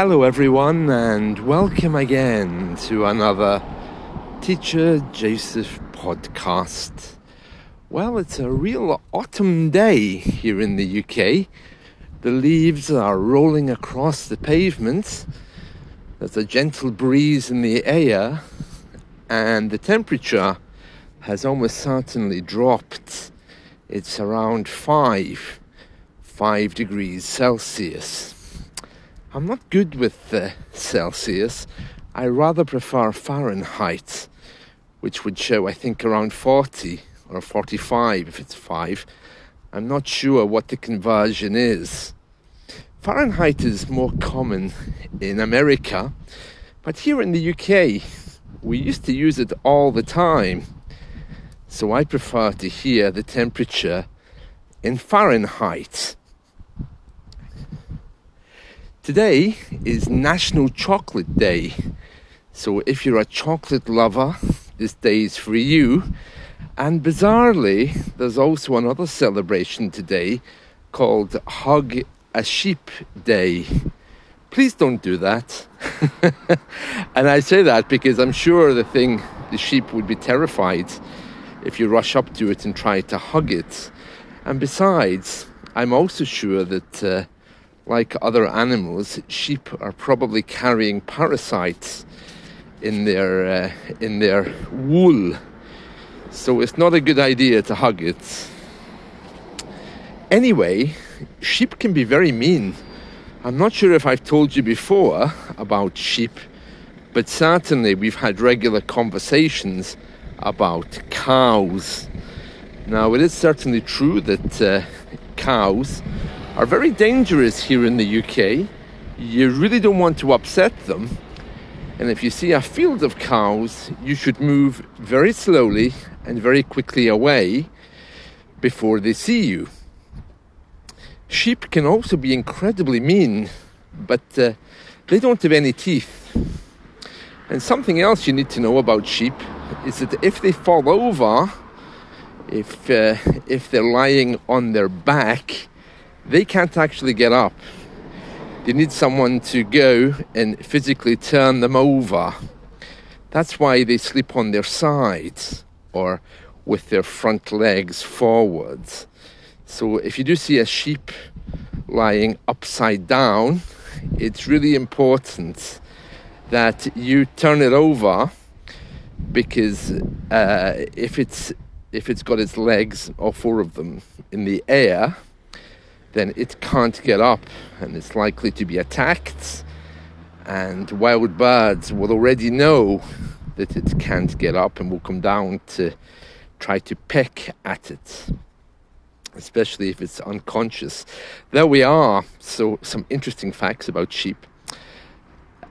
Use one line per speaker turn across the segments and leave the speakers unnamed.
Hello, everyone, and welcome again to another Teacher Joseph podcast. Well, it's a real autumn day here in the UK. The leaves are rolling across the pavement. There's a gentle breeze in the air, and the temperature has almost certainly dropped. It's around five, five degrees Celsius. I'm not good with uh, Celsius. I rather prefer Fahrenheit, which would show, I think, around 40 or 45 if it's 5. I'm not sure what the conversion is. Fahrenheit is more common in America, but here in the UK, we used to use it all the time. So I prefer to hear the temperature in Fahrenheit. Today is National Chocolate Day. So if you're a chocolate lover, this day is for you. And bizarrely, there's also another celebration today called Hug a Sheep Day. Please don't do that. and I say that because I'm sure the thing, the sheep would be terrified if you rush up to it and try to hug it. And besides, I'm also sure that. Uh, like other animals, sheep are probably carrying parasites in their uh, in their wool. So it's not a good idea to hug it. Anyway, sheep can be very mean. I'm not sure if I've told you before about sheep, but certainly we've had regular conversations about cows. Now, it is certainly true that uh, cows are very dangerous here in the UK. You really don't want to upset them. And if you see a field of cows, you should move very slowly and very quickly away before they see you. Sheep can also be incredibly mean, but uh, they don't have any teeth. And something else you need to know about sheep is that if they fall over, if uh, if they're lying on their back, they can't actually get up. They need someone to go and physically turn them over. That's why they sleep on their sides or with their front legs forwards. So if you do see a sheep lying upside down, it's really important that you turn it over because uh, if it's if it's got its legs, all four of them, in the air, then it can't get up and it's likely to be attacked. And wild birds will already know that it can't get up and will come down to try to peck at it, especially if it's unconscious. There we are. So, some interesting facts about sheep.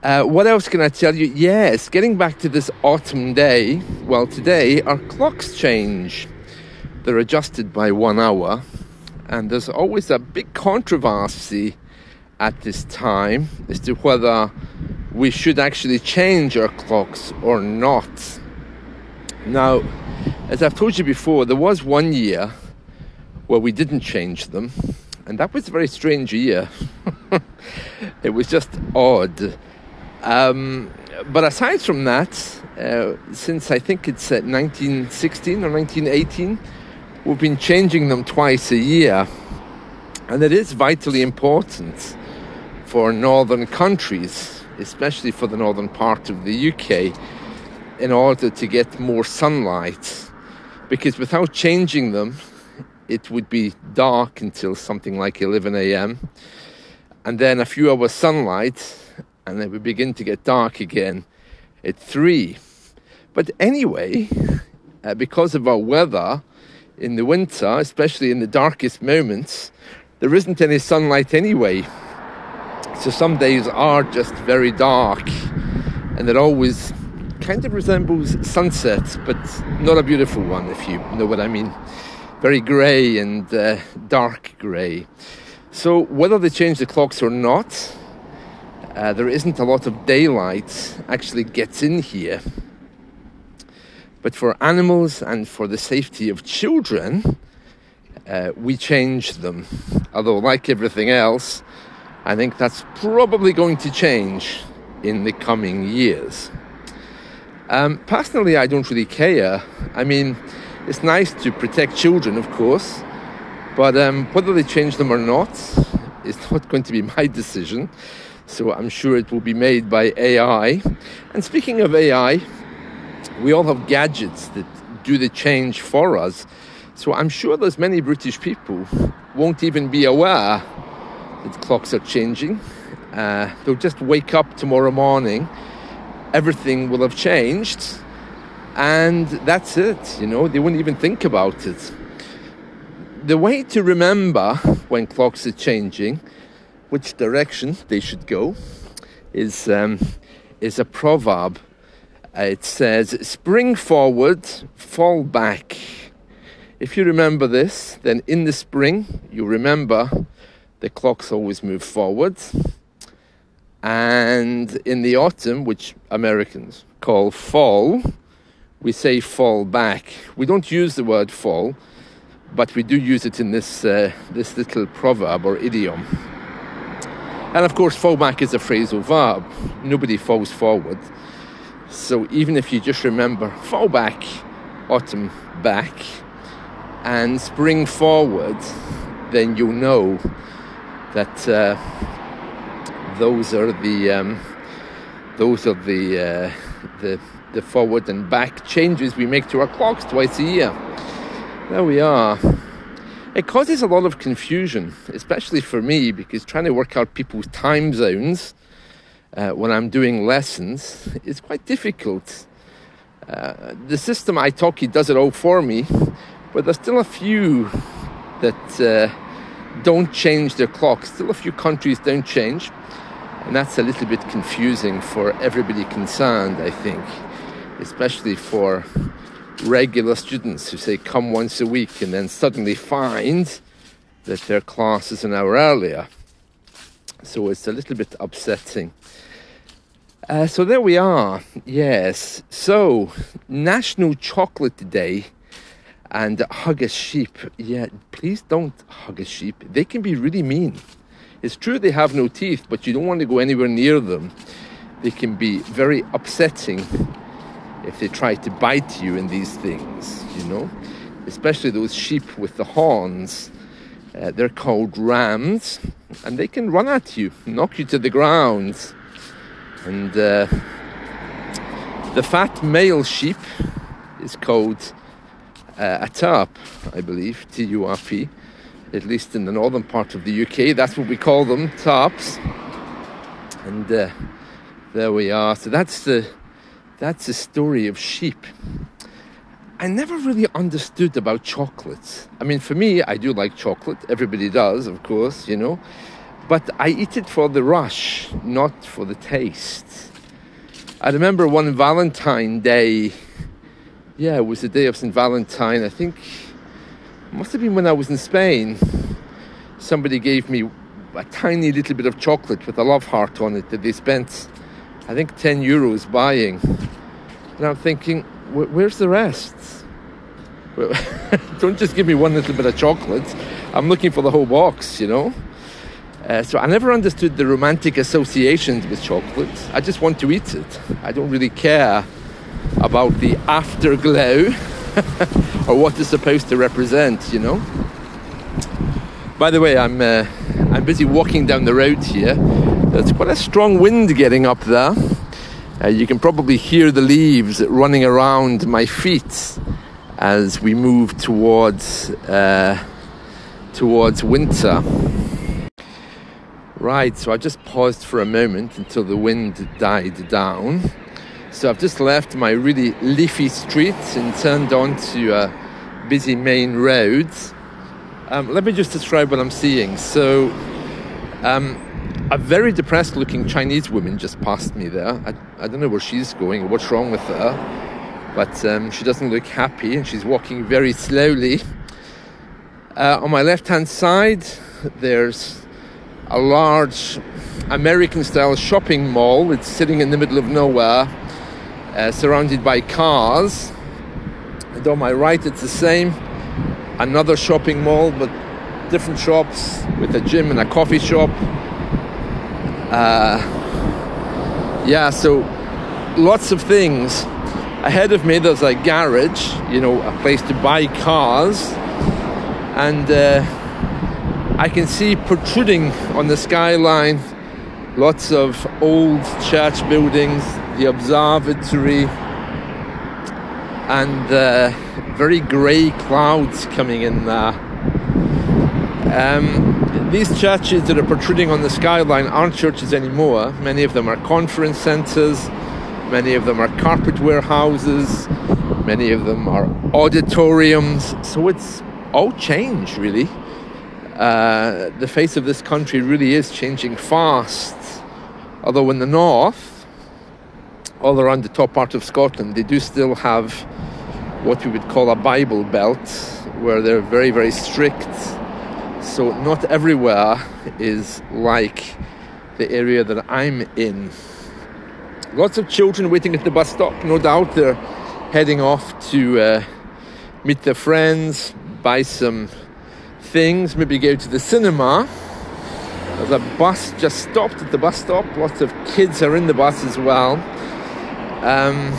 Uh, what else can I tell you? Yes, getting back to this autumn day, well, today our clocks change. They're adjusted by one hour and there's always a big controversy at this time as to whether we should actually change our clocks or not. Now, as I've told you before, there was one year where we didn't change them, and that was a very strange year. it was just odd. Um, but aside from that, uh, since I think it's 1916 or 1918, We've been changing them twice a year, and it is vitally important for northern countries, especially for the northern part of the UK, in order to get more sunlight. Because without changing them, it would be dark until something like 11 a.m. And then a few hours sunlight, and then we begin to get dark again at 3. But anyway, uh, because of our weather, in the winter, especially in the darkest moments, there isn't any sunlight anyway. So some days are just very dark and it always kind of resembles sunset, but not a beautiful one, if you know what I mean. Very grey and uh, dark grey. So whether they change the clocks or not, uh, there isn't a lot of daylight actually gets in here. But for animals and for the safety of children, uh, we change them. Although, like everything else, I think that's probably going to change in the coming years. Um, personally, I don't really care. I mean, it's nice to protect children, of course, but um, whether they change them or not is not going to be my decision. So I'm sure it will be made by AI. And speaking of AI, we all have gadgets that do the change for us. So I'm sure there's many British people won't even be aware that clocks are changing. Uh, they'll just wake up tomorrow morning, everything will have changed, and that's it. You know, they wouldn't even think about it. The way to remember when clocks are changing, which direction they should go, is um, is a proverb. Uh, it says, "Spring forward, fall back." If you remember this, then in the spring you remember the clocks always move forward. And in the autumn, which Americans call fall, we say fall back. We don't use the word fall, but we do use it in this, uh, this little proverb or idiom. And of course, fall back is a phrasal verb. Nobody falls forward. So even if you just remember fall back, autumn back, and spring forward, then you'll know that uh, those are the um, those are the uh, the the forward and back changes we make to our clocks twice a year. There we are. It causes a lot of confusion, especially for me, because trying to work out people's time zones uh, when I'm doing lessons is quite difficult. Uh, the system I italki does it all for me, but there's still a few that uh, don't change their clocks. Still, a few countries don't change, and that's a little bit confusing for everybody concerned, I think, especially for regular students who say come once a week and then suddenly find that their class is an hour earlier. So it's a little bit upsetting. Uh, so there we are. Yes. So, National Chocolate Day and hug a sheep. Yeah, please don't hug a sheep. They can be really mean. It's true they have no teeth, but you don't want to go anywhere near them. They can be very upsetting if they try to bite you in these things, you know, especially those sheep with the horns. Uh, they're called rams, and they can run at you, knock you to the ground. And uh, the fat male sheep is called uh, a TURP, I believe, T U R P, at least in the northern part of the UK. That's what we call them, TURPs. And uh, there we are. So that's the that's the story of sheep. I never really understood about chocolates. I mean, for me, I do like chocolate. Everybody does, of course, you know. But I eat it for the rush, not for the taste. I remember one Valentine Day yeah, it was the day of St. Valentine. I think must have been when I was in Spain. Somebody gave me a tiny little bit of chocolate with a love heart on it that they spent, I think, 10 euros buying. And I'm thinking, where's the rest? Don't just give me one little bit of chocolate. I'm looking for the whole box, you know? Uh, so I never understood the romantic associations with chocolate. I just want to eat it. I don't really care about the afterglow or what it's supposed to represent, you know. By the way, I'm uh, I'm busy walking down the road here. There's quite a strong wind getting up there. Uh, you can probably hear the leaves running around my feet as we move towards uh, towards winter. Right, so I just paused for a moment until the wind died down. So I've just left my really leafy street and turned onto a busy main road. Um, let me just describe what I'm seeing. So, um, a very depressed looking Chinese woman just passed me there. I, I don't know where she's going or what's wrong with her, but um, she doesn't look happy and she's walking very slowly. Uh, on my left hand side, there's a large American style shopping mall. It's sitting in the middle of nowhere uh, surrounded by cars. And on my right, it's the same. Another shopping mall, but different shops with a gym and a coffee shop. Uh, yeah, so lots of things. Ahead of me, there's a garage, you know, a place to buy cars. And uh, I can see protruding on the skyline lots of old church buildings, the observatory, and uh, very grey clouds coming in there. Um, these churches that are protruding on the skyline aren't churches anymore. Many of them are conference centres, many of them are carpet warehouses, many of them are auditoriums. So it's all changed, really. Uh, the face of this country really is changing fast. Although in the north, all around the top part of Scotland, they do still have what we would call a Bible belt, where they're very, very strict so not everywhere is like the area that I'm in. Lots of children waiting at the bus stop, no doubt. They're heading off to uh, meet their friends, buy some things, maybe go to the cinema. There's a bus just stopped at the bus stop. Lots of kids are in the bus as well. Um,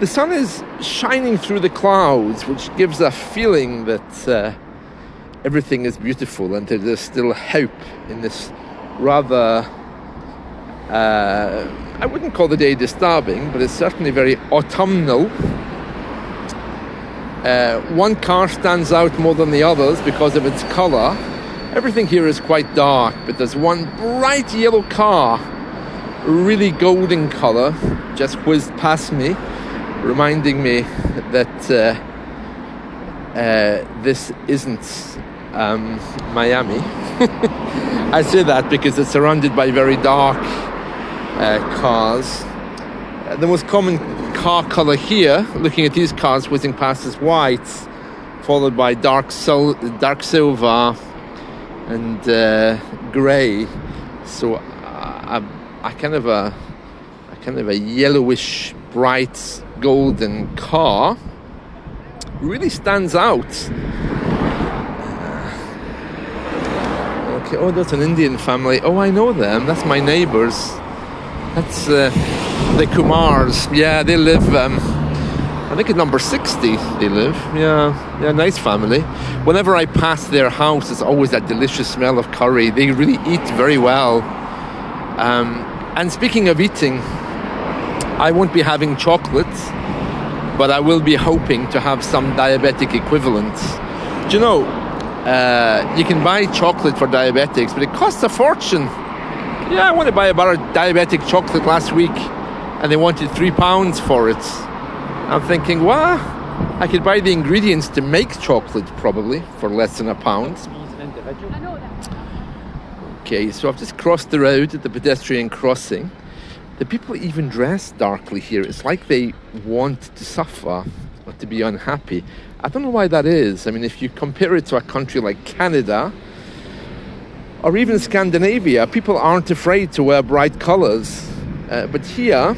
the sun is shining through the clouds, which gives a feeling that. Uh, everything is beautiful and that there's still hope in this rather uh, I wouldn't call the day disturbing, but it's certainly very autumnal. Uh, one car stands out more than the others because of its colour. Everything here is quite dark, but there's one bright yellow car, really golden colour, just whizzed past me, reminding me that uh, uh, this isn't um, Miami. I say that because it's surrounded by very dark uh, cars. Uh, the most common car color here, looking at these cars whizzing past, is white, followed by dark, sil- dark silver and uh, grey. So uh, a, a kind of a, a kind of a yellowish, bright, golden car really stands out Okay, oh, that's an Indian family. Oh, I know them. That's my neighbours. That's uh, the Kumars. Yeah, they live. Um, I think at number 60 they live. Yeah, yeah, nice family. Whenever I pass their house, it's always that delicious smell of curry. They really eat very well. Um, and speaking of eating, I won't be having chocolate, but I will be hoping to have some diabetic equivalent. Do you know, uh, you can buy chocolate for diabetics, but it costs a fortune. Yeah, I want to buy a bar of diabetic chocolate last week, and they wanted three pounds for it. I'm thinking, what? I could buy the ingredients to make chocolate probably for less than a pound. Okay, so I've just crossed the road at the pedestrian crossing. The people even dress darkly here. It's like they want to suffer or to be unhappy. I don't know why that is. I mean, if you compare it to a country like Canada or even Scandinavia, people aren't afraid to wear bright colors. Uh, but here,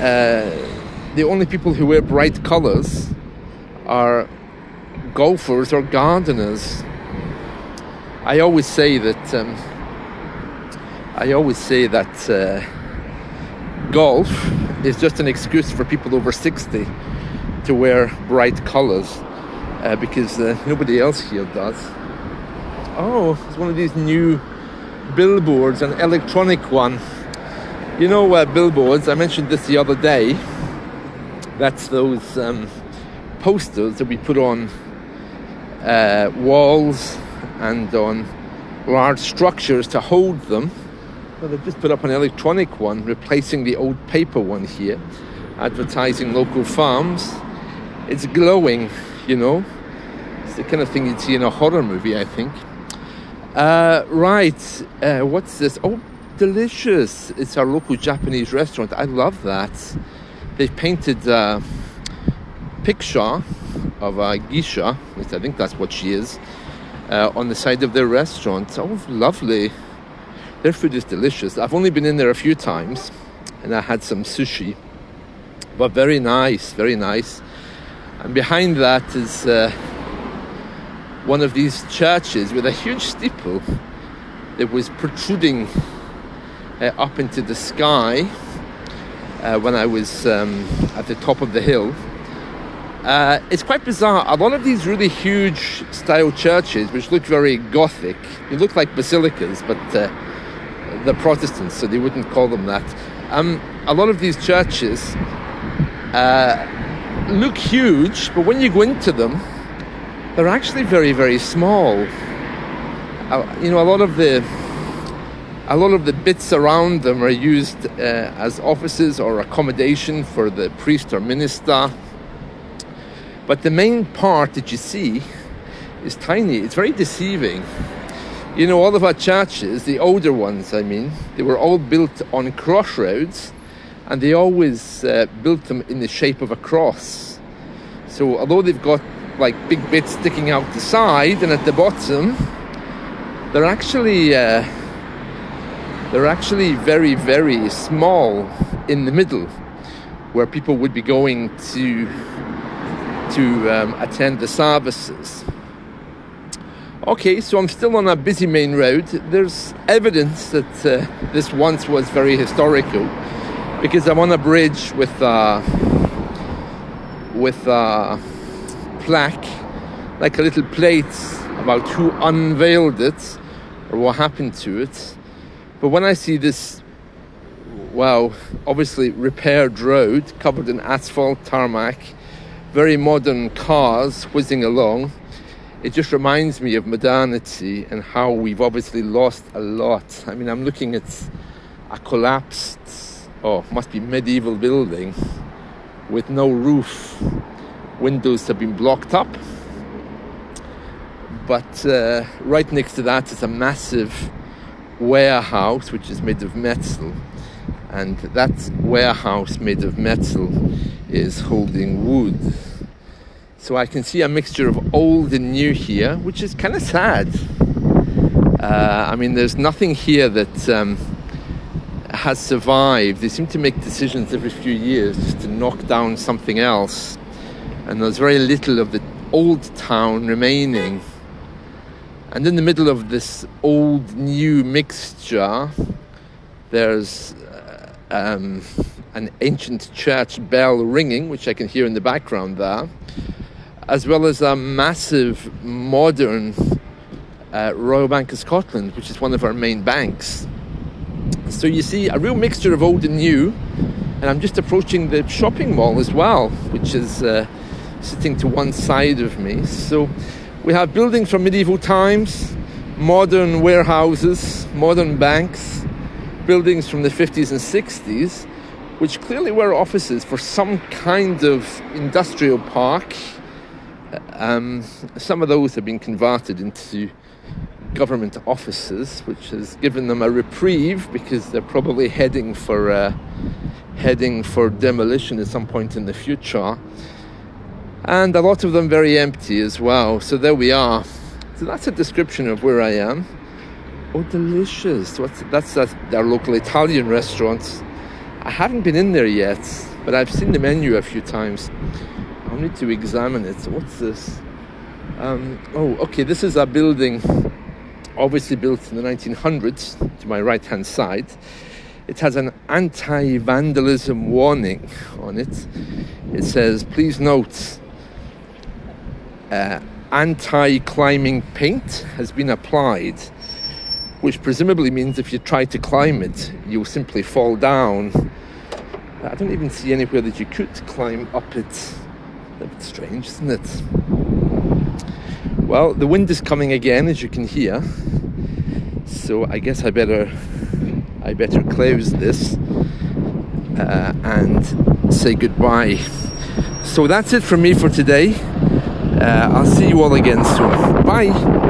uh, the only people who wear bright colors are golfers or gardeners. I always say that. Um, I always say that uh, golf is just an excuse for people over 60 to wear bright colors uh, because uh, nobody else here does. Oh, it's one of these new billboards, an electronic one. You know, uh, billboards, I mentioned this the other day. That's those um, posters that we put on uh, walls and on large structures to hold them. Well, they've just put up an electronic one, replacing the old paper one here, advertising local farms it's glowing, you know. It's the kind of thing you'd see in a horror movie, I think. Uh, right, uh, what's this? Oh, delicious! It's our local Japanese restaurant. I love that. They've painted a picture of a geisha, which I think that's what she is, uh, on the side of their restaurant. Oh, lovely. Their food is delicious. I've only been in there a few times and I had some sushi, but very nice, very nice. And behind that is uh, one of these churches with a huge steeple. that was protruding uh, up into the sky uh, when I was um, at the top of the hill. Uh, it's quite bizarre. A lot of these really huge style churches, which look very Gothic, they look like basilicas, but uh, they're Protestants, so they wouldn't call them that. Um, a lot of these churches uh, look huge, but when you go into them, they're actually very, very small. Uh, you know, a lot of the a lot of the bits around them are used uh, as offices or accommodation for the priest or minister. But the main part that you see is tiny. It's very deceiving. You know, all of our churches, the older ones, I mean, they were all built on crossroads and they always uh, built them in the shape of a cross. So, although they've got like big bits sticking out the side and at the bottom, they're actually. Uh, they're actually very, very small in the middle, where people would be going to to um, attend the services. Okay, so I'm still on a busy main road. There's evidence that uh, this once was very historical because I'm on a bridge with a, with a plaque, like a little plate about who unveiled it or what happened to it. But when I see this, wow, obviously repaired road covered in asphalt, tarmac, very modern cars whizzing along, it just reminds me of modernity and how we've obviously lost a lot. I mean, I'm looking at a collapsed, oh, must be medieval building with no roof. Windows have been blocked up. But uh, right next to that is a massive warehouse which is made of metal. And that warehouse made of metal is holding wood. So I can see a mixture of old and new here which is kind of sad. Uh, I mean there's nothing here that um, has survived. They seem to make decisions every few years just to knock down something else. And there's very little of the old town remaining and in the middle of this old new mixture, there's uh, um, an ancient church bell ringing, which I can hear in the background there, as well as a massive modern uh, Royal Bank of Scotland, which is one of our main banks. So you see a real mixture of old and new, and I'm just approaching the shopping mall as well, which is uh, sitting to one side of me. So we have buildings from medieval times, modern warehouses, modern banks, buildings from the 50s and 60s, which clearly were offices for some kind of industrial park. Um, some of those have been converted into government offices, which has given them a reprieve because they're probably heading for uh, heading for demolition at some point in the future and a lot of them very empty as well. So there we are. So that's a description of where I am. Oh, delicious! What's, that's our local Italian restaurant. I haven't been in there yet, but I've seen the menu a few times. I'll need to examine it. So what's this? Um, oh, okay. This is a building, obviously built in the 1900s. To my right-hand side, it has an anti-vandalism warning on it. It says, "Please note." Uh, anti climbing paint has been applied, which presumably means if you try to climb it, you'll simply fall down. I don't even see anywhere that you could climb up it. A bit strange, isn't it? Well, the wind is coming again, as you can hear. So I guess I better, I better close this uh, and say goodbye. So that's it from me for today. Uh, I'll see you all again soon. Bye.